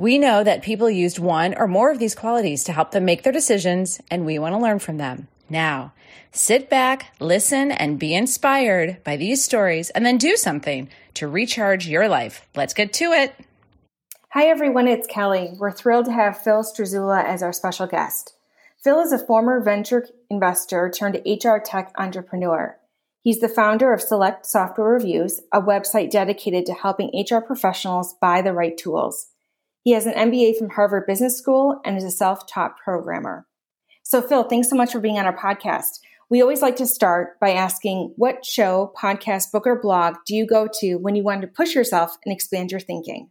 We know that people used one or more of these qualities to help them make their decisions, and we want to learn from them. Now, sit back, listen, and be inspired by these stories, and then do something to recharge your life. Let's get to it. Hi, everyone. It's Kelly. We're thrilled to have Phil Strazzulla as our special guest. Phil is a former venture investor turned HR tech entrepreneur. He's the founder of Select Software Reviews, a website dedicated to helping HR professionals buy the right tools. He has an MBA from Harvard Business School and is a self taught programmer. So, Phil, thanks so much for being on our podcast. We always like to start by asking what show, podcast, book, or blog do you go to when you want to push yourself and expand your thinking?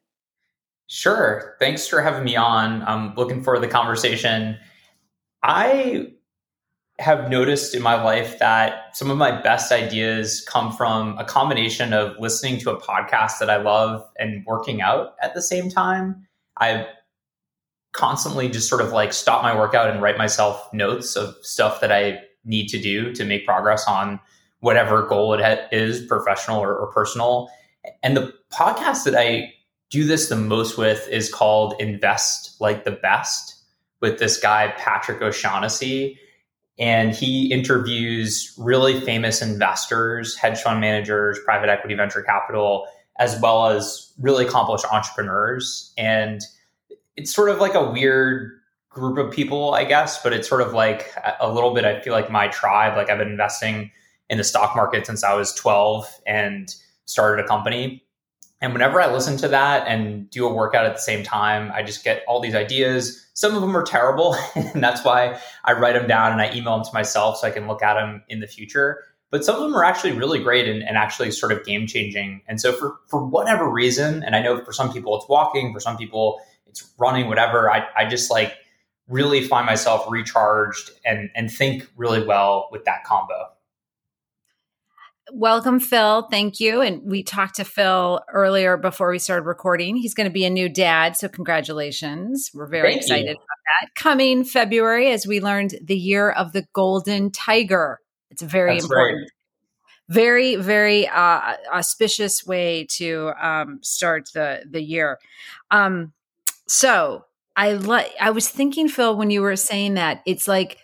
Sure. Thanks for having me on. I'm looking forward to the conversation. I have noticed in my life that some of my best ideas come from a combination of listening to a podcast that I love and working out at the same time. I constantly just sort of like stop my workout and write myself notes of stuff that I need to do to make progress on whatever goal it is, professional or, or personal. And the podcast that I do this the most with is called Invest Like the Best with this guy, Patrick O'Shaughnessy and he interviews really famous investors, hedge fund managers, private equity, venture capital, as well as really accomplished entrepreneurs. And it's sort of like a weird group of people, I guess, but it's sort of like a little bit, I feel like my tribe. Like I've been investing in the stock market since I was 12 and started a company. And whenever I listen to that and do a workout at the same time, I just get all these ideas. Some of them are terrible, and that's why I write them down and I email them to myself so I can look at them in the future. But some of them are actually really great and, and actually sort of game changing. And so for for whatever reason, and I know for some people it's walking, for some people it's running, whatever. I, I just like really find myself recharged and and think really well with that combo. Welcome, Phil. Thank you. And we talked to Phil earlier before we started recording. He's going to be a new dad. So, congratulations. We're very Thank excited you. about that. Coming February, as we learned, the year of the golden tiger. It's a very That's important. Right. Very, very uh, auspicious way to um, start the the year. Um, so I like. I was thinking, Phil, when you were saying that, it's like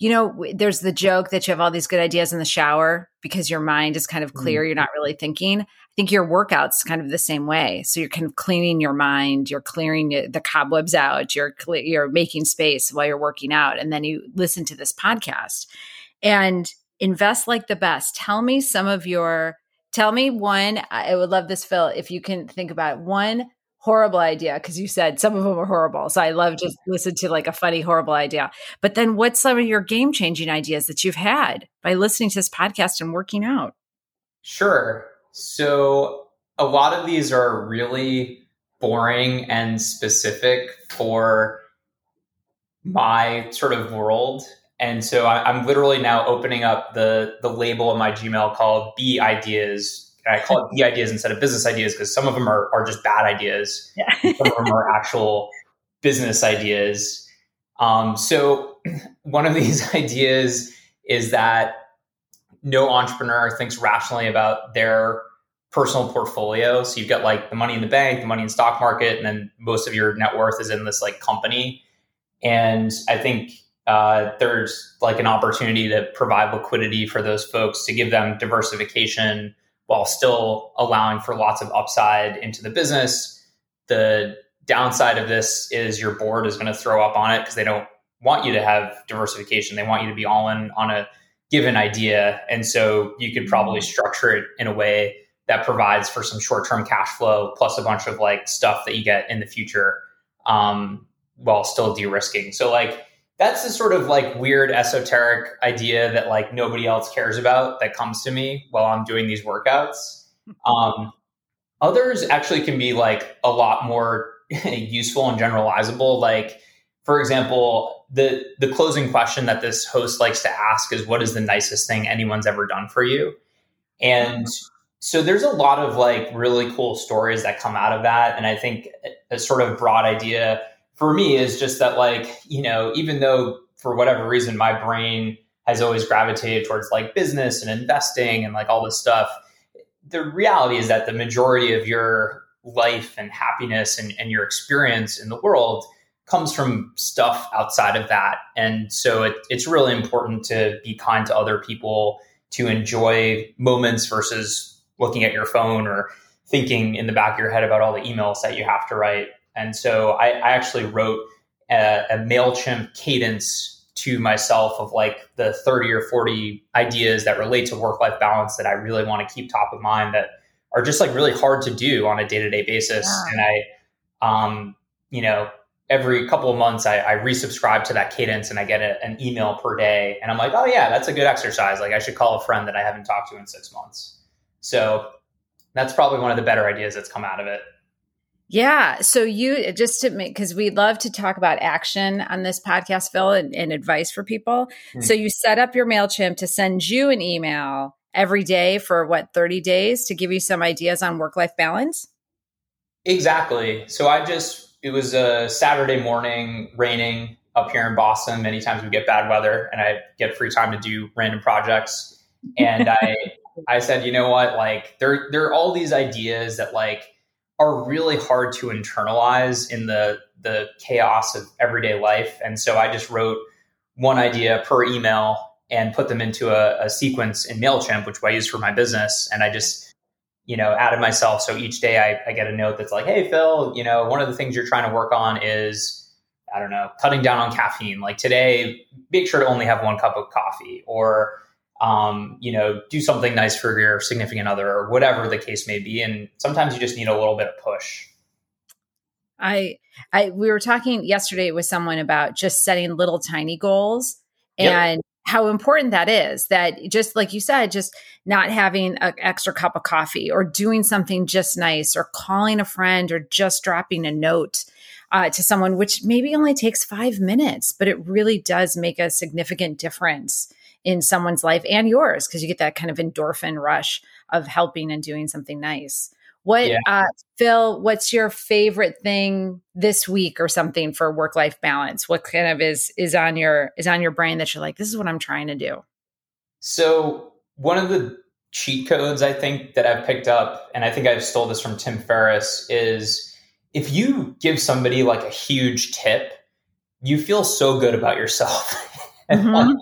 you know, there's the joke that you have all these good ideas in the shower because your mind is kind of clear. Mm. You're not really thinking. I think your workout's kind of the same way. So you're kind of cleaning your mind. You're clearing the cobwebs out. You're cle- you're making space while you're working out, and then you listen to this podcast and invest like the best. Tell me some of your. Tell me one. I would love this, Phil. If you can think about one horrible idea because you said some of them are horrible. So I love just mm-hmm. listen to like a funny horrible idea. But then what's some of your game changing ideas that you've had by listening to this podcast and working out? Sure. So a lot of these are really boring and specific for my sort of world. And so I, am literally now opening up the the label of my Gmail called B ideas and I call it B ideas instead of business ideas because some of them are, are just bad ideas. Yeah. some of them are actual business ideas. Um, so one of these ideas is that no entrepreneur thinks rationally about their personal portfolio. So you've got like the money in the bank, the money in stock market, and then most of your net worth is in this like company. And I think uh, there's like an opportunity to provide liquidity for those folks to give them diversification while still allowing for lots of upside into the business. The downside of this is your board is going to throw up on it because they don't want you to have diversification. They want you to be all in on a given idea. And so you could probably structure it in a way that provides for some short term cash flow plus a bunch of like stuff that you get in the future um, while still de risking. So, like, that's the sort of like weird esoteric idea that like nobody else cares about that comes to me while I'm doing these workouts. Um, others actually can be like a lot more useful and generalizable. Like, for example, the the closing question that this host likes to ask is, "What is the nicest thing anyone's ever done for you?" And so there's a lot of like really cool stories that come out of that, and I think a sort of broad idea for me is just that like you know even though for whatever reason my brain has always gravitated towards like business and investing and like all this stuff the reality is that the majority of your life and happiness and, and your experience in the world comes from stuff outside of that. And so it, it's really important to be kind to other people to enjoy moments versus looking at your phone or thinking in the back of your head about all the emails that you have to write and so I, I actually wrote a, a MailChimp cadence to myself of like the 30 or 40 ideas that relate to work life balance that I really want to keep top of mind that are just like really hard to do on a day to day basis. Yeah. And I, um, you know, every couple of months I, I resubscribe to that cadence and I get a, an email per day. And I'm like, oh, yeah, that's a good exercise. Like I should call a friend that I haven't talked to in six months. So that's probably one of the better ideas that's come out of it. Yeah. So you just to make because we love to talk about action on this podcast, Phil, and, and advice for people. Mm-hmm. So you set up your MailChimp to send you an email every day for what, 30 days to give you some ideas on work life balance? Exactly. So I just it was a Saturday morning, raining up here in Boston. Many times we get bad weather and I get free time to do random projects. And I I said, you know what, like there there are all these ideas that like are really hard to internalize in the the chaos of everyday life. And so I just wrote one idea per email and put them into a, a sequence in MailChimp, which I use for my business. And I just, you know, added myself. So each day I, I get a note that's like, hey, Phil, you know, one of the things you're trying to work on is, I don't know, cutting down on caffeine. Like today, make sure to only have one cup of coffee or um, you know, do something nice for your significant other or whatever the case may be. And sometimes you just need a little bit of push. I, I, we were talking yesterday with someone about just setting little tiny goals and yep. how important that is. That just like you said, just not having an extra cup of coffee or doing something just nice or calling a friend or just dropping a note. Uh, to someone, which maybe only takes five minutes, but it really does make a significant difference in someone's life and yours because you get that kind of endorphin rush of helping and doing something nice. What, yeah. uh, Phil, what's your favorite thing this week or something for work life balance? What kind of is is on your is on your brain that you're like, this is what I'm trying to do? So one of the cheat codes I think that I've picked up, and I think I've stole this from Tim Ferriss, is if you give somebody like a huge tip, you feel so good about yourself. Mm-hmm.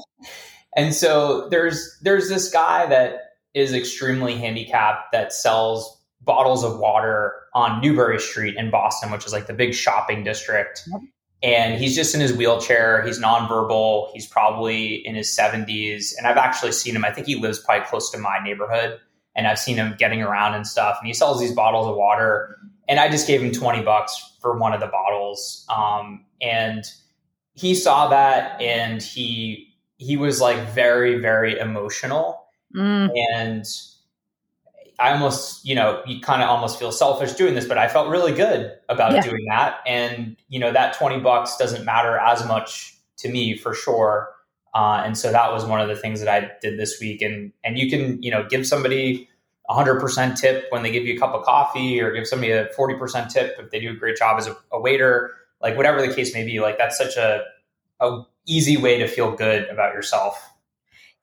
And so there's there's this guy that is extremely handicapped that sells bottles of water on Newbury Street in Boston, which is like the big shopping district. Yep. And he's just in his wheelchair. He's nonverbal. He's probably in his 70s. And I've actually seen him. I think he lives probably close to my neighborhood. And I've seen him getting around and stuff. And he sells these bottles of water. And I just gave him 20 bucks for one of the bottles. Um, and he saw that and he he was like very very emotional. Mm. and i almost you know you kind of almost feel selfish doing this but i felt really good about yeah. doing that. And you know that 20 bucks doesn't matter as much to me for sure. Uh, and so that was one of the things that i did this week. And and you can you know give somebody 100% tip when they give you a cup of coffee or give somebody a 40% tip if they do a great job as a, a waiter like whatever the case may be. Like that's such a a easy way to feel good about yourself.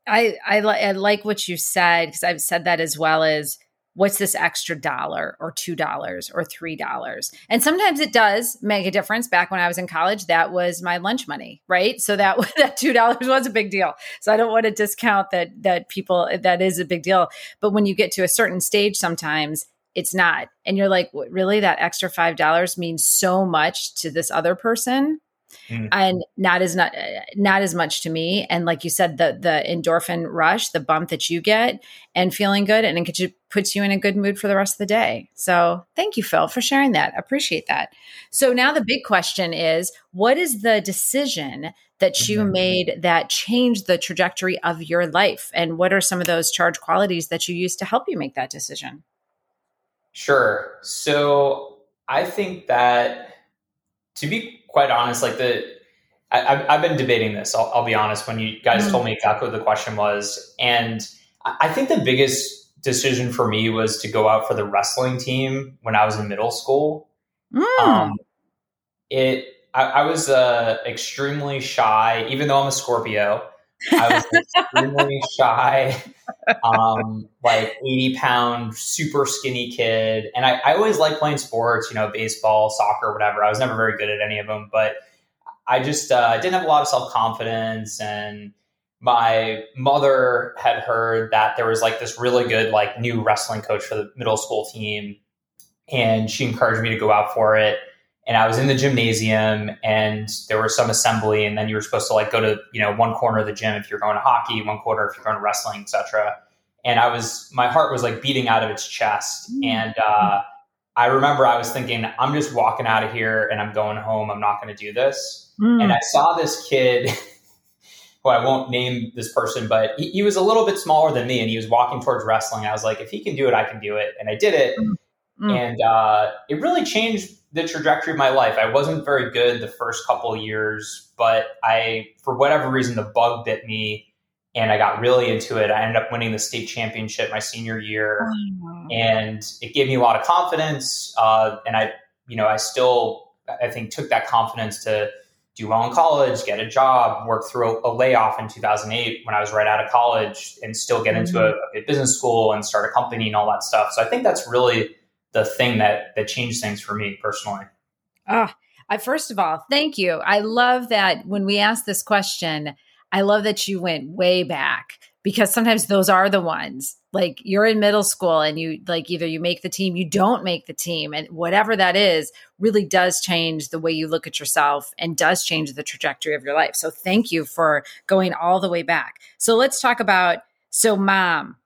I I, li- I like what you said because I've said that as well as what's this extra dollar or two dollars or three dollars? And sometimes it does make a difference. Back when i was in college that was my lunch money right? So that that two dollars was a big deal. So i don't want to discount that that people that is a big deal. But when you get to a certain stage sometimes it's not. And you're like really? That extra five dollars means so much to this other person Mm. and not as not not as much to me. And like you said the the endorphin rush the bump that you get and feeling good and it puts you in a good mood for the rest of the day. So thank you phil for sharing that. Appreciate that. So now the big question is what is the decision that you mm-hmm. made that changed the trajectory of your life? And what are some of those charge qualities that you used to help you make that decision? Sure. So i think that to be quite honest, like the I, have been debating this. I'll, I'll, be honest. When you guys mm-hmm. told me exactly what the question was, and I think the biggest decision for me was to go out for the wrestling team when I was in middle school. Mm. Um, it I, I was uh, extremely shy, even though I'm a Scorpio. I was extremely shy, um, like 80 pound, super skinny kid. And I, I always liked playing sports, you know, baseball, soccer, whatever. I was never very good at any of them, but I just uh, didn't have a lot of self confidence. And my mother had heard that there was like this really good, like new wrestling coach for the middle school team. And she encouraged me to go out for it and I was in the gymnasium and there was some assembly and then you were supposed to like go to, you know, one corner of the gym if you're going to hockey, one corner if you're going to wrestling, etc. And I was my heart was like beating out of its chest. Mm-hmm. And uh, I remember I was thinking, I'm just walking out of here and I'm going home. I'm not going to do this. Mm-hmm. And I saw this kid who I won't name this person, but he, he, was a little bit smaller than me and he was walking towards wrestling. I was like, if he can do it, I can do it. And I did it. Mm-hmm. And uh, it really changed the trajectory of my life. I wasn't very good the first couple years, but I, for whatever reason, the bug bit me and I got really into it. I ended up winning the state championship my senior year, oh, and it gave me a lot of confidence. Uh, and I, you know, I still, I think, took that confidence to do well in college, get a job, work through a, a layoff in 2008 when I was right out of college, and still get into mm-hmm. a, a business school and start a company and all that stuff. So I think that's really the thing that that changed things for me personally. Ah, I first of all, thank you. I love that when we asked this question, I love that you went way back because sometimes those are the ones. Like you're in middle school and you like either you make the team, you don't make the team, and whatever that is really does change the way you look at yourself and does change the trajectory of your life. So thank you for going all the way back. So let's talk about so mom.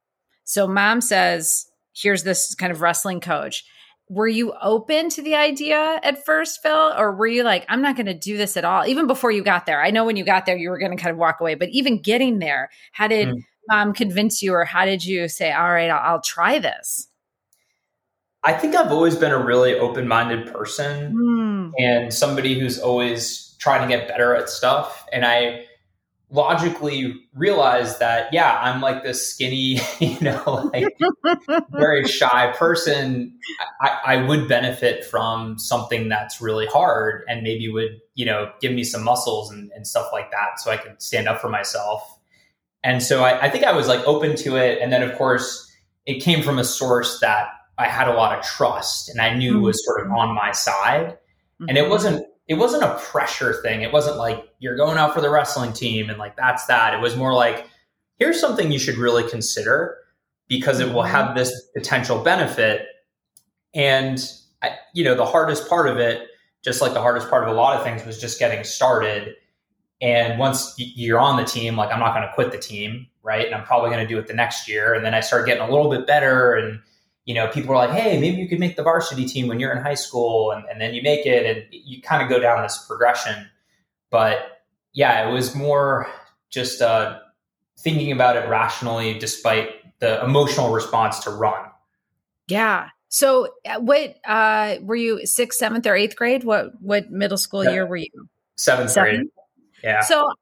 So mom says here's this kind of wrestling coach. Were you open to the idea at first, Phil? Or were you like, I'm not going to do this at all? Even before you got there, I know when you got there, you were going to kind of walk away, but even getting there, how did mm. mom convince you, or how did you say, all right, I'll, I'll try this? I think I've always been a really open minded person mm. and somebody who's always trying to get better at stuff. And I, logically realize that yeah i'm like this skinny you know like very shy person I, I, would benefit from something that's really hard and maybe would you know give me some muscles and, and stuff like that so i could stand up for myself and so I, I think i was like open to it and then of course it came from a source that i had a lot of trust and i knew mm-hmm. was sort of on my side mm-hmm. and it wasn't it wasn't a pressure thing. It wasn't like you're going out for the wrestling team and like that's that. It was more like here's something you should really consider because it will have mm-hmm. this potential benefit. And I, you know, the hardest part of it, just like the hardest part of a lot of things, was just getting started. And once you're on the team, like I'm not going to quit the team, right? And I'm probably going to do it the next year. And then I start getting a little bit better and you know, people are like, hey, maybe you could make the varsity team when you're in high school, and, and then you make it, and you kind of go down this progression. But yeah, it was more just uh, thinking about it rationally, despite the emotional response to run. Yeah. So, uh, what uh, were you sixth, seventh, or eighth grade? What what middle school year were you? Seventh, seventh grade. Yeah. So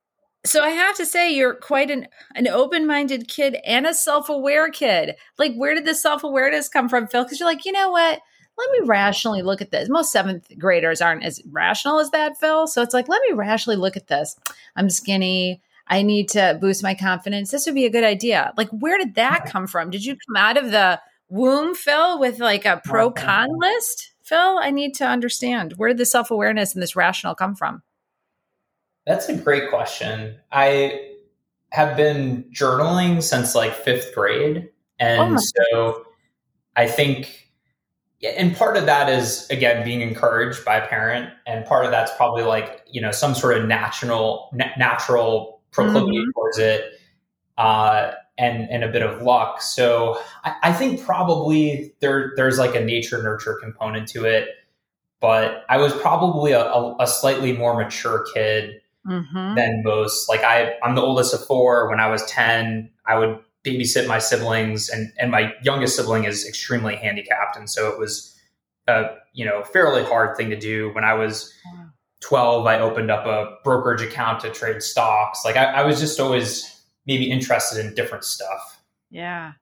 so I have to say, you're quite an an open minded kid and a self aware kid. Like, where did this self awareness come from, Phil? Because you're like, you know what? Let me rationally look at this. Most seventh graders aren't as rational as that, Phil. So it's like, let me rationally look at this. I'm skinny. I need to boost my confidence. This would be a good idea. Like, where did that come from? Did you come out of the womb, Phil, with like a pro con list? Phil, I need to understand where did the self awareness and this rational come from? That's a great question. I have been journaling since like fifth grade. And oh so I think and part of that is again being encouraged by a parent, and part of that's probably like you know some sort of natural natural proclivity mm-hmm. towards it, uh, and and a bit of luck. So I, I think probably there there's like a nature nurture component to it, but I was probably a, a, a slightly more mature kid mm-hmm. than most. Like I I'm the oldest of four. When I was ten, I would babysit my siblings, and and my youngest sibling is extremely handicapped, and so it was a you know fairly hard thing to do. When I was twelve, I opened up a brokerage account to trade stocks. Like I, I was just always maybe interested in different stuff. Yeah.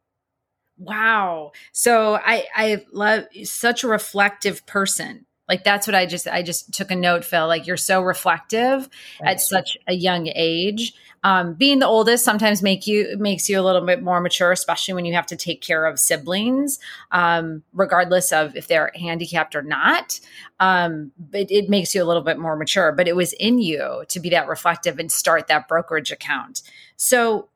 Wow. So I I love such a reflective person. Like that's what I just I just took a note, Phil. Like you're so reflective at such a young age. Um, being the oldest sometimes make you makes you a little bit more mature, especially when you have to take care of siblings, um, regardless of if they're handicapped or not. Um, but it makes you a little bit more mature. But it was in you to be that reflective and start that brokerage account. So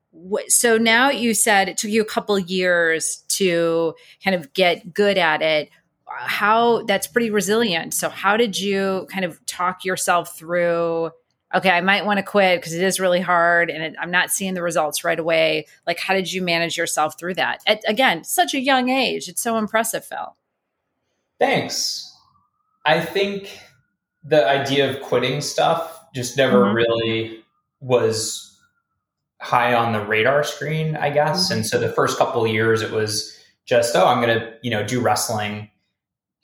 so now you said it took you a couple years to kind of get good at it how that's pretty resilient so how did you kind of talk yourself through okay, I might want to quit because it is really hard and it, I'm not seeing the results right away. Like, how did you manage yourself through that? At, again, such a young age. It's so impressive, Phil. Thanks. I think the idea of quitting stuff just never mm-hmm. really was high on the radar screen, I guess. Mm-hmm. And so the first couple of years, it was just, oh, I'm going to, you know, do wrestling.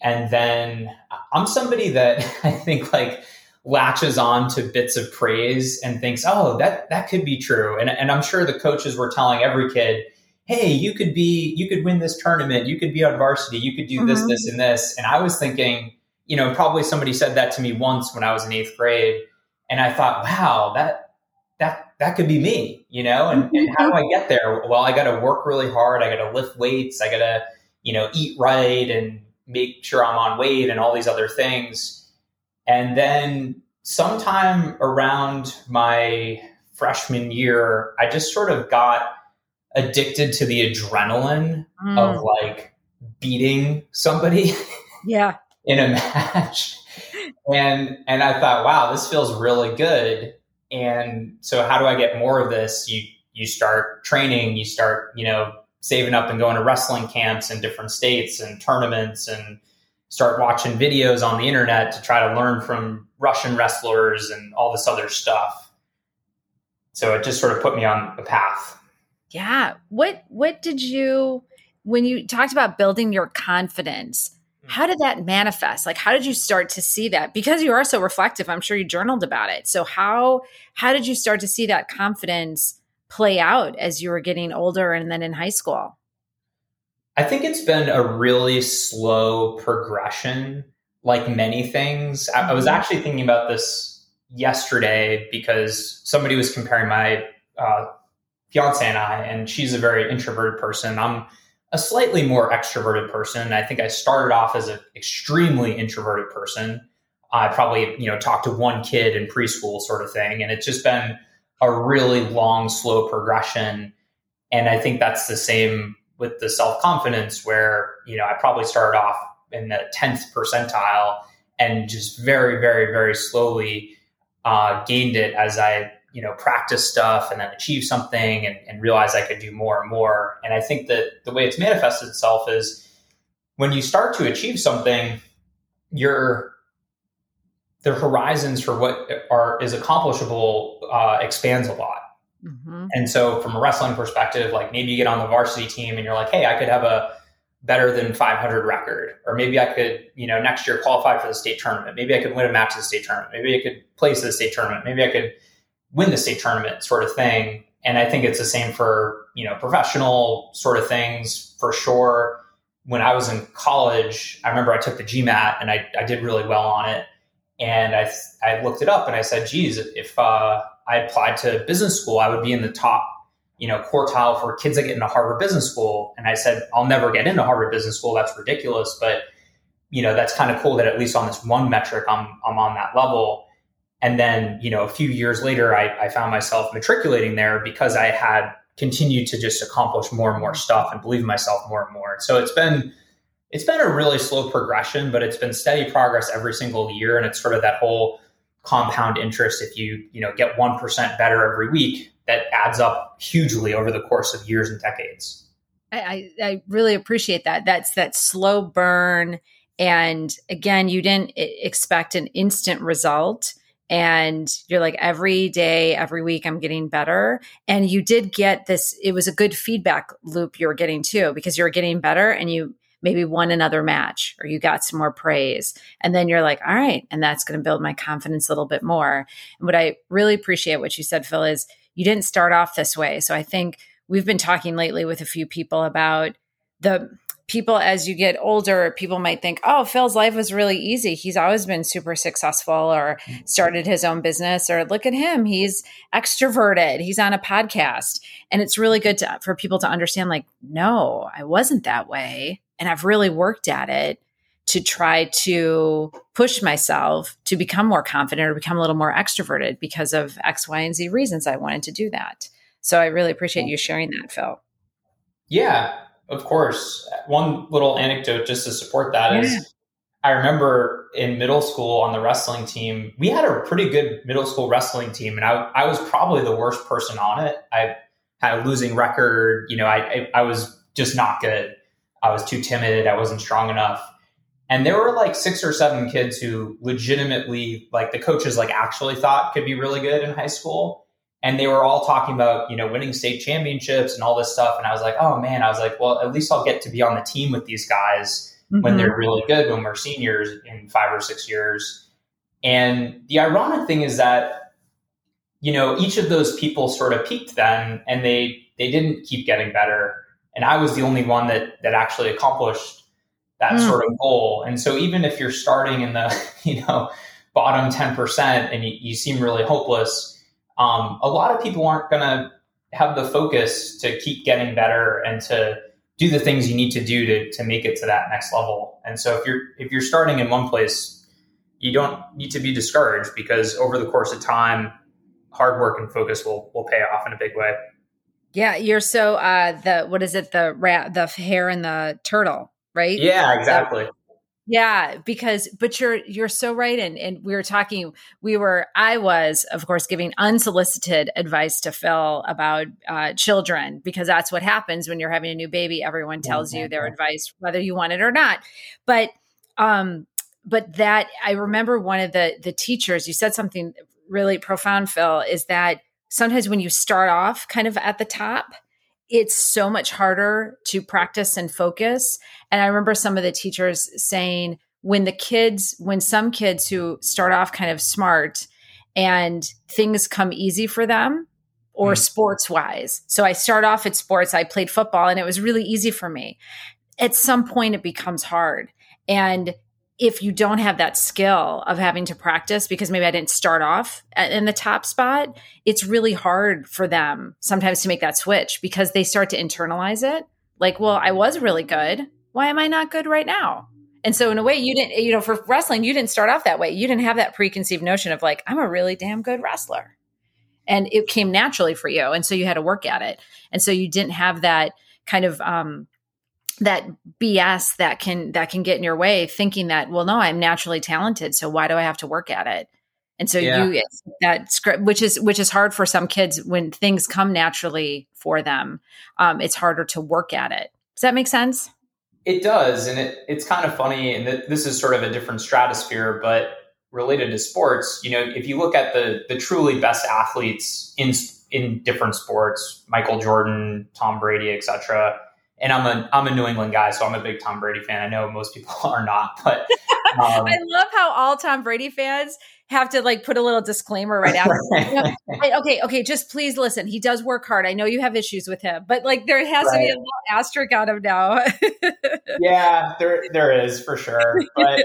And then I'm somebody that I think like latches on to bits of praise and thinks, oh, that that could be true. And, and I'm sure the coaches were telling every kid, hey, you could be, you could win this tournament, you could be on varsity, you could do mm-hmm. this, this, and this. And I was thinking, you know, probably somebody said that to me once when I was in eighth grade. And I thought, wow, that that that could be me, you know, and, and how do I get there? Well, I got to work really hard. I got to lift weights. I got to, you know, eat right and make sure I'm on weight and all these other things. And then sometime around my freshman year, I just sort of got addicted to the adrenaline mm. of like beating somebody. Yeah. in a match. And and I thought, wow, this feels really good. And so how do I get more of this? You you start training, you start, you know, saving up and going to wrestling camps in different states and tournaments and start watching videos on the internet to try to learn from Russian wrestlers and all this other stuff. So it just sort of put me on the path. Yeah. What what did you when you talked about building your confidence? Hmm. How did that manifest? Like how did you start to see that? Because you are so reflective, I'm sure you journaled about it. So how how did you start to see that confidence play out as you were getting older and then in high school? I think it's been a really slow progression, like many things. I, I was mm-hmm. actually thinking about this yesterday because somebody was comparing my uh, fiance and I, and she's a very introverted person. I'm a slightly more extroverted person. I think I started off as an extremely introverted person. I probably, you know, talked to one kid in preschool sort of thing. And it's just been a really long, slow progression. And I think that's the same with the self confidence where, you know, I probably started off in the 10th percentile and just very, very, very slowly uh, gained it as I, you know, practice stuff and then achieve something and, and realize I could do more and more. And I think that the way it's manifested itself is when you start to achieve something, your the horizons for what are is accomplishable uh, expands a lot. Mm-hmm. And so, from a wrestling perspective, like maybe you get on the varsity team and you're like, hey, I could have a better than 500 record, or maybe I could, you know, next year qualify for the state tournament. Maybe I could win a match at the state tournament. Maybe I could place at the state tournament. Maybe I could win the state tournament, sort of thing. And I think it's the same for you know professional sort of things for sure. When I was in college, I remember I took the GMAT and I, I did really well on it. And I, I looked it up and I said, geez, if uh, I applied to business school, I would be in the top, you know, quartile for kids that get into Harvard Business School. And I said, I'll never get into Harvard Business School. That's ridiculous. But, you know, that's kind of cool that at least on this one metric, I'm, I'm on that level. And then, you know, a few years later, I, I found myself matriculating there because I had continued to just accomplish more and more stuff and believe in myself more and more. So it's been it's been a really slow progression, but it's been steady progress every single year. And it's sort of that whole compound interest. If you, you know, get 1% better every week, that adds up hugely over the course of years and decades. I, I really appreciate that. That's that slow burn. And again, you didn't expect an instant result and you're like every day every week i'm getting better and you did get this it was a good feedback loop you were getting too because you were getting better and you maybe won another match or you got some more praise. And then you're like all right and that's going to build my confidence a little bit more. And what i really appreciate what you said phil is you didn't start off this way. So i think we've been talking lately with a few people about the people as you get older people might think oh phil's life was really easy. He's always been super successful or mm-hmm. started his own business or look at him he's extroverted he's on a podcast. And it's really good to, for people to understand like no i wasn't that way and i've really worked at it to try to push myself to become more confident or become a little more extroverted because of x y and z reasons i wanted to do that so i really appreciate you sharing that phil yeah of course. One little anecdote just to support that yeah. is I remember in middle school on the wrestling team, we had a pretty good middle school wrestling team, and I, I was probably the worst person on it. I had a losing record. You know, I, I, I was just not good. I was too timid. I wasn't strong enough. And there were like six or seven kids who legitimately, like the coaches, like actually thought could be really good in high school and they were all talking about you know winning state championships and all this stuff and i was like oh man i was like well at least i'll get to be on the team with these guys mm-hmm. when they're really good when we're seniors in five or six years and the ironic thing is that you know each of those people sort of peaked then and they they didn't keep getting better and i was the only one that that actually accomplished that mm. sort of goal and so even if you're starting in the you know bottom 10% and you, you seem really hopeless um, a lot of people aren't going to have the focus to keep getting better and to do the things you need to do to, to make it to that next level. And so if you're if you're starting in one place, you don't need to be discouraged because over the course of time, hard work and focus will will pay off in a big way. Yeah, you're so uh the what is it the rat the hare and the turtle, right? Yeah, exactly. Yeah, because but you're you're so right and and we were talking we were I was of course giving unsolicited advice to Phil about uh, children because that's what happens when you're having a new baby everyone tells you their advice whether you want it or not. But um but that I remember one of the the teachers you said something really profound Phil is that sometimes when you start off kind of at the top it's so much harder to practice and focus. And I remember some of the teachers saying when the kids, when some kids who start off kind of smart and things come easy for them or mm. sports wise. So I start off at sports, I played football and it was really easy for me. At some point, it becomes hard. And if you don't have that skill of having to practice because maybe I didn't start off in the top spot, it's really hard for them sometimes to make that switch because they start to internalize it. Like, well, I was really good. Why am I not good right now? And so, in a way, you didn't, you know, for wrestling, you didn't start off that way. You didn't have that preconceived notion of like, I'm a really damn good wrestler. And it came naturally for you. And so you had to work at it. And so you didn't have that kind of, um, that BS that can that can get in your way, thinking that well, no, I'm naturally talented, so why do I have to work at it? And so yeah. you that script, which is which is hard for some kids when things come naturally for them. Um, it's harder to work at it. Does that make sense? It does, and it, it's kind of funny, and this is sort of a different stratosphere, but related to sports. You know, if you look at the the truly best athletes in in different sports, Michael Jordan, Tom Brady, etc and I'm a I'm a New England guy, so I'm a big Tom Brady fan. I know most people are not, but um, I love how all Tom Brady fans have to like put a little disclaimer right after. okay, okay, just please listen. He does work hard. I know you have issues with him, but like there has right. to be a little asterisk on him now. yeah, there there is for sure, but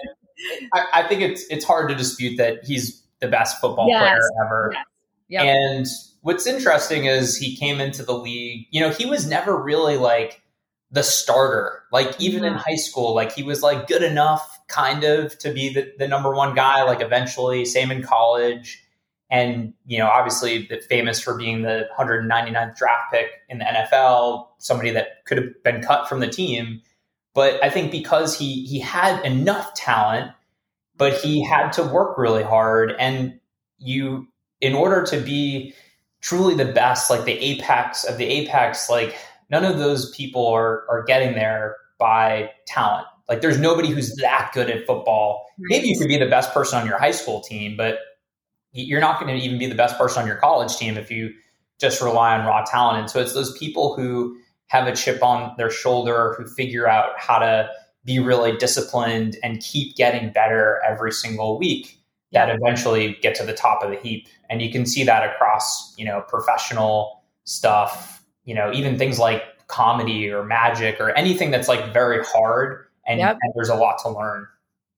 I, I, think it's it's hard to dispute that he's the best football yes. player ever. Yes. Yep. And what's interesting is he came into the league. You know, he was never really like the starter. Like even in high school, like he was like good enough kind of to be the, the number one guy, like eventually, same in college. And, you know, obviously famous for being the 199th draft pick in the NFL, somebody that could have been cut from the team. but I think because he he had enough talent, but he had to work really hard. And you, in order to be truly the best, like the apex of the apex, like none of those people are are getting there by talent. Like there's nobody who's that good at football. Maybe you could be the best person on your high school team, but you're not going to even be the best person on your college team if you just rely on raw talent. And so it's those people who have a chip on their shoulder, who figure out how to be really disciplined and keep getting better every single week that eventually get to the top of the heap. And you can see that across, you know, professional stuff, you know, even things like comedy or magic or anything that's like very hard and, yep. and there's a lot to learn.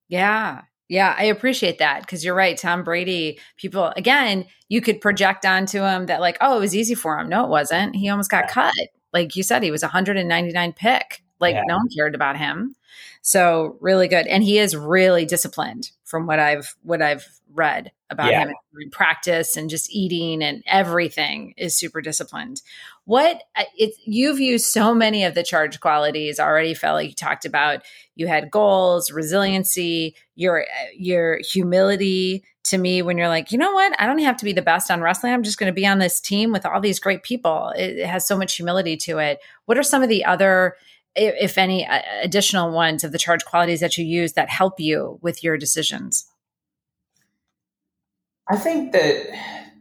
Yeah. Yeah, I appreciate that because you're right. Tom Brady, people, again, you could project onto him that, like, oh, it was easy for him. No, it wasn't. He almost got yeah. cut. Like you said, he was 199 pick. Like, yeah. no one cared about him. So really good. And he is really disciplined from what I've what I've read about yeah. him in practice and just eating and everything is super disciplined. What uh, it you've used so many of the charge qualities already. Like you talked about you had goals, resiliency, your uh, your humility to me when you're like, you know what? I don't have to be the best on wrestling. I'm just going to be on this team with all these great people. It, it has so much humility to it. What are some of the other if any additional ones of the charge qualities that you use that help you with your decisions? I think that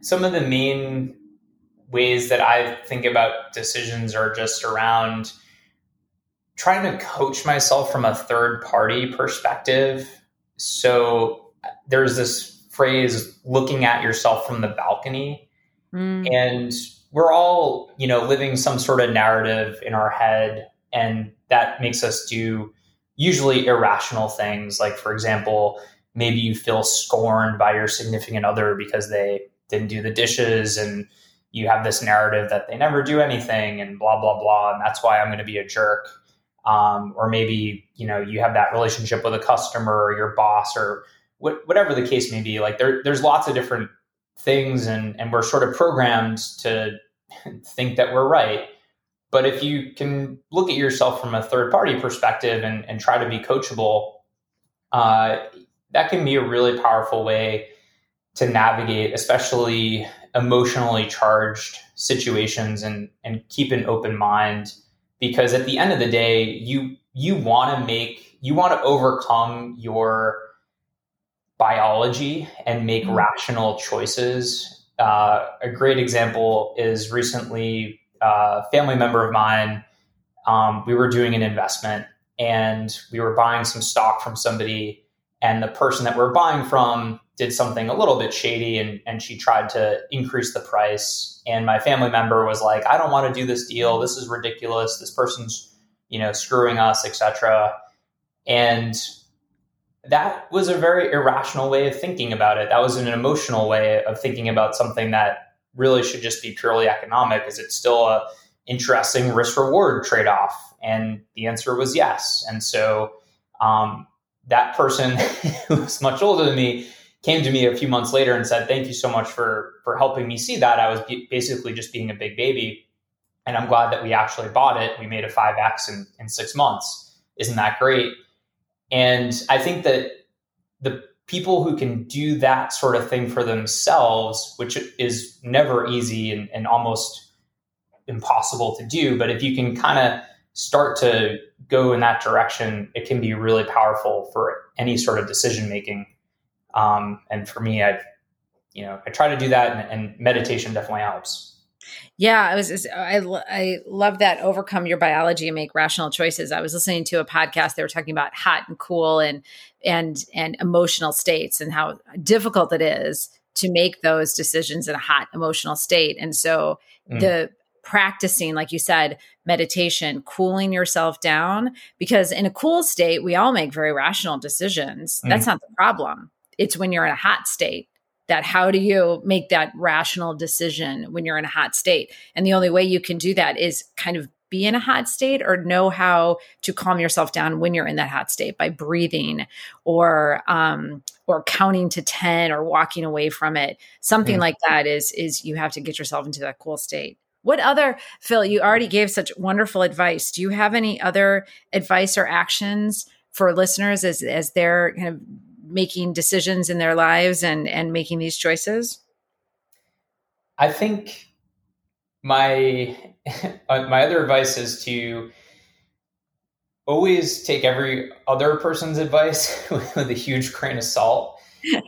some of the main ways that I think about decisions are just around trying to coach myself from a third party perspective. So there's this phrase looking at yourself from the balcony. Mm. And we're all, you know, living some sort of narrative in our head and that makes us do usually irrational things. Like for example maybe you feel scorned by your significant other because they didn't do the dishes and you have this narrative that they never do anything and blah blah blah and that's why i'm going to be a jerk. Um, or maybe you know you have that relationship with a customer or your boss or wh- whatever the case may be. Like there, there's lots of different things and and we're sort of programmed to think that we're right but if you can look at yourself from a third party perspective and, and try to be coachable, uh, that can be a really powerful way to navigate, especially emotionally charged situations and, and keep an open mind. Because at the end of the day, you you want to make you want to overcome your biology and make mm-hmm. rational choices. Uh, a great example is recently family member of mine, um, we were doing an investment and we were buying some stock from somebody, and the person that we are buying from did something a little bit shady and, and she tried to increase the price. And my family member was like, I don't want to do this deal. This is ridiculous. This person's, you know, screwing us, etc. And that was a very irrational way of thinking about it. That was an emotional way of thinking about something that really should just be purely economic? Is it still a interesting risk reward trade off? And the answer was yes. And so um, that person who was much older than me came to me a few months later and said, "Thank you so much for for helping me see that. I was basically just being a big baby, and I'm glad that we actually bought it. We made a five x in in six months. Isn't that great?" And I think that the people who can do that sort of thing for themselves, which is never easy and, and almost impossible to do, but if you can kind of start to go in that direction, it can be really powerful for any sort of decision making. Um, and for me, I've, you know, I try to do that, and, and meditation definitely helps. Yeah, I was. I I love that. Overcome your biology and make rational choices. I was listening to a podcast. They were talking about hot and cool and and and emotional states and how difficult it is to make those decisions in a hot emotional state. And so mm. the practicing, like you said, meditation, cooling yourself down, because in a cool state, we all make very rational decisions. Mm. That's not the problem. It's when you're in a hot state that how do you make that rational decision when you're in a hot state and the only way you can do that is kind of be in a hot state or know how to calm yourself down when you're in that hot state by breathing or um, or counting to 10 or walking away from it something mm. like that is is you have to get yourself into that cool state What other, Phil, you already gave such wonderful advice. Do you have any other advice or actions for listeners as, as they're kind of making decisions in their lives and, and making these choices? I think my my other advice is to always take every other person's advice with a huge grain of salt.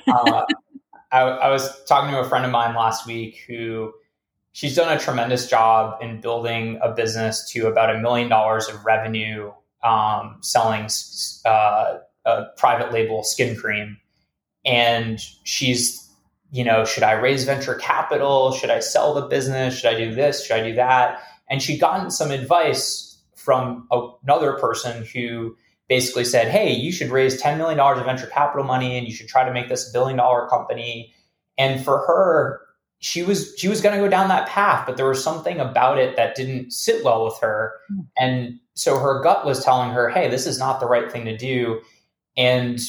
Uh, I, I, was talking to a friend of mine last week who she's done a tremendous job in building a business to about a million dollars of revenue um, selling uh, a private label skin cream. And she's, you know, should I raise venture capital? Should I sell the business? Should I do this? Should I do that? And she'd gotten some advice from another person who basically said, Hey, you should raise $10 million of venture capital money and you should try to make this a billion dollar company. And for her, she was she was going to go down that path but there was something about it that didn't sit well with her hmm. and so her gut was telling her hey this is not the right thing to do and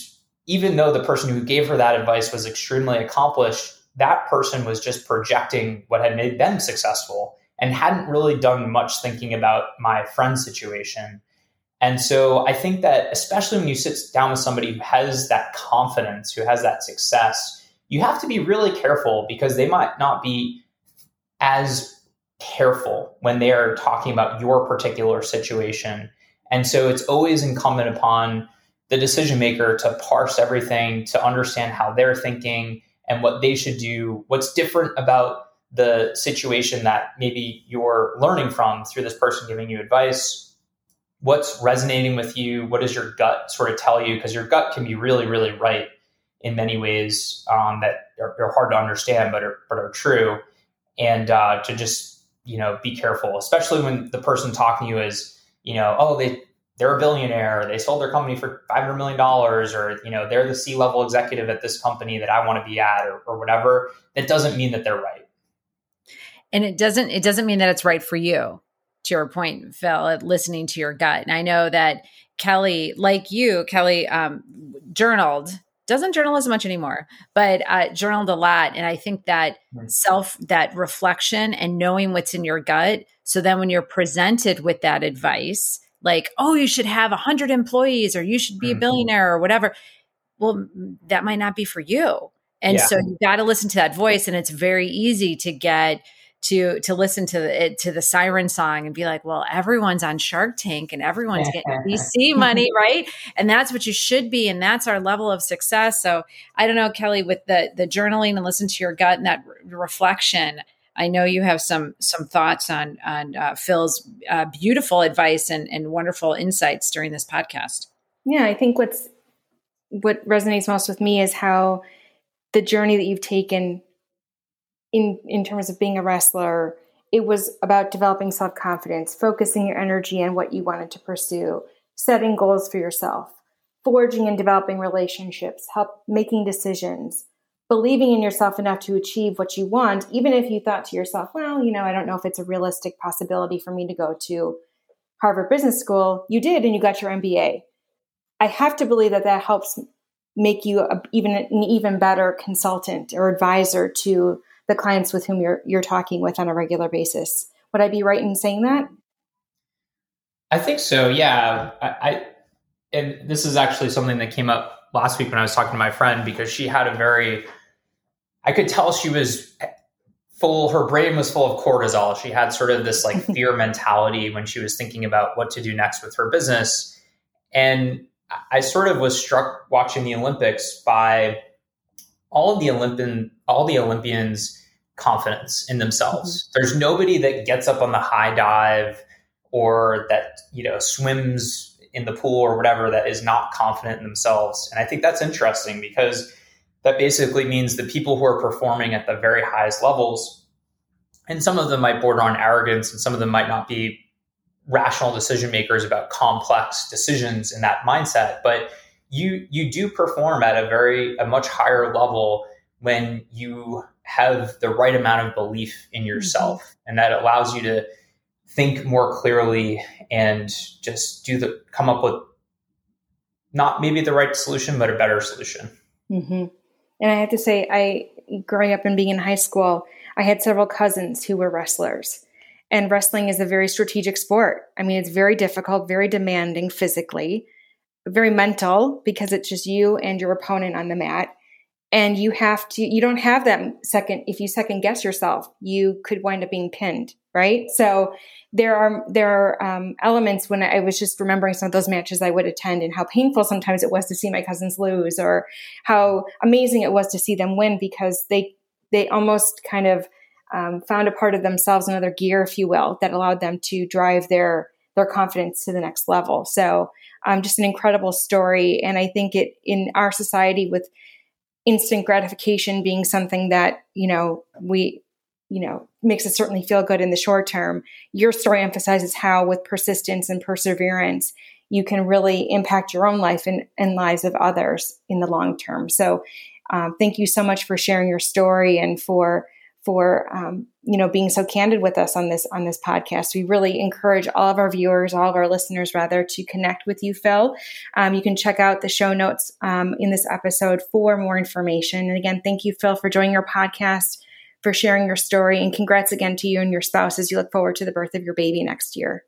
even though the person who gave her that advice was extremely accomplished that person was just projecting what had made them successful and hadn't really done much thinking about my friend's situation and so i think that especially when you sit down with somebody who has that confidence who has that success you have to be really careful because they might not be as careful when they are talking about your particular situation. And so it's always incumbent upon the decision maker to parse everything, to understand how they're thinking and what they should do, what's different about the situation that maybe you're learning from through this person giving you advice. What's resonating with you? What does your gut sort of tell you? Because your gut can be really, really right in many ways um, that are, are, hard to understand, but are, but are true. And uh, to just you know be careful, especially when the person talking to you is you know oh they they're a billionaire, they sold their company for five hundred million dollars, or you know they're the C level executive at this company that I want to be at, or, or whatever. That doesn't mean that they're right. And it doesn't it doesn't mean that it's right for you. To your point, Phil, at listening to your gut, and I know that Kelly, like you, Kelly, um, journaled doesn't journal as much anymore, but uh, journaled a lot. And I think that right. self, that reflection and knowing what's in your gut. So then when you're presented with that advice, like, oh, you should have a hundred employees or you should be mm-hmm. a billionaire or whatever. Well, that might not be for you. And yeah. so you got to listen to that voice. And it's very easy to get to to listen to it to the siren song and be like, well, everyone's on Shark Tank and everyone's getting VC money, right? And that's what you should be, and that's our level of success. So I don't know, Kelly, with the the journaling and listen to your gut and that re- reflection. I know you have some some thoughts on on uh, Phil's uh, beautiful advice and, and wonderful insights during this podcast. Yeah, I think what's what resonates most with me is how the journey that you've taken in in terms of being a wrestler it was about developing self-confidence focusing your energy on what you wanted to pursue setting goals for yourself forging and developing relationships help making decisions believing in yourself enough to achieve what you want even if you thought to yourself well you know i don't know if it's a realistic possibility for me to go to harvard business school you did and you got your mba i have to believe that that helps make you a, even an even better consultant or advisor to the clients with whom you're you're talking with on a regular basis. Would I be right in saying that? I think so. Yeah, I, I and this is actually something that came up last week when I was talking to my friend because she had a very I could tell she was full her brain was full of cortisol. She had sort of this like fear mentality when she was thinking about what to do next with her business. And I sort of was struck watching the Olympics by all of the Olympian all the Olympians confidence in themselves. Mm-hmm. There's nobody that gets up on the high dive or that, you know, swims in the pool or whatever that is not confident in themselves. And I think that's interesting because that basically means the people who are performing at the very highest levels, and some of them might border on arrogance and some of them might not be rational decision makers about complex decisions in that mindset, but you you do perform at a very a much higher level when you have the right amount of belief in yourself mm-hmm. and that allows you to think more clearly and just do the come up with not maybe the right solution but a better solution mm-hmm. And i have to say i growing up and being in high school i had several cousins who were wrestlers And wrestling is a very strategic sport. I mean, it's very difficult, very demanding physically, very mental because it's just you and your opponent on the mat. And you have to, you don't have that second, if you second guess yourself, you could wind up being pinned, right? So there are there are um, elements when I was just remembering some of those matches I would attend and how painful sometimes it was to see my cousins lose, or how amazing it was to see them win because they they almost kind of um, found a part of themselves, another gear, if you will, that allowed them to drive their their confidence to the next level. So, um, just an incredible story, and I think it in our society with instant gratification being something that you know we you know makes us certainly feel good in the short term your story emphasizes how with persistence and perseverance you can really impact your own life and, and lives of others in the long term. So um, thank you so much for sharing your story and for for um, you know being so candid with us on this on this podcast we really encourage all of our viewers all of our listeners rather to connect with you phil um, you can check out the show notes um, in this episode for more information and again thank you phil for joining our podcast for sharing your story. And congrats again to you and your spouse as you look forward to the birth of your baby next year.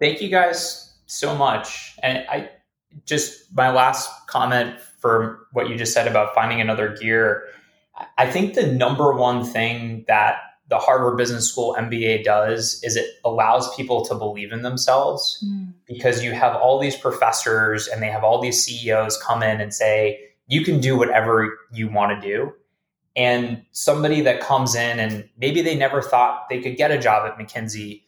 Thank you guys so much. And I just, my last comment for what you just said about finding another gear. I think the number one thing that the Harvard Business School MBA does is it allows people to believe in themselves mm. because you have all these professors and they have all these CEOs come in and say, you can do whatever you want to do and somebody that comes in and maybe they never thought they could get a job at McKinsey,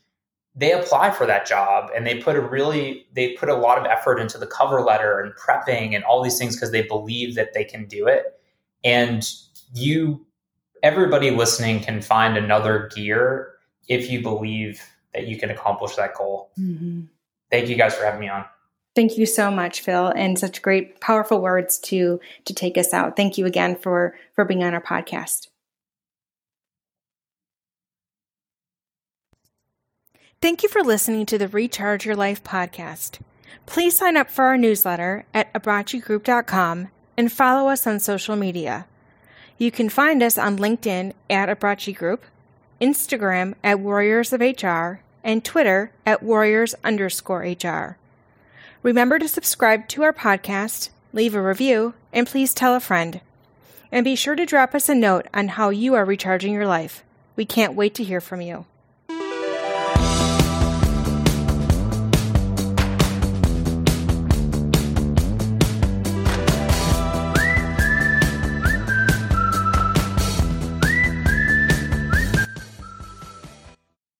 they apply for that job and they put a really they put a lot of effort into the cover letter and prepping and all these things because they believe that they can do it. And you everybody listening can find another gear if you believe that you can accomplish that goal. Mm-hmm. Thank you guys for having me on. Thank you so much, Phil, and such great, powerful words to to take us out. Thank you again for for being on our podcast. Thank you for listening to the Recharge Your Life podcast. Please sign up for our newsletter at abbraccigroup.com and follow us on social media. You can find us on LinkedIn at Abbracci Group, Instagram at Warriors of HR, and Twitter at Warriors underscore HR. Remember to subscribe to our podcast, leave a review, and please tell a friend. And be sure to drop us a note on how you are recharging your life. We can't wait to hear from you.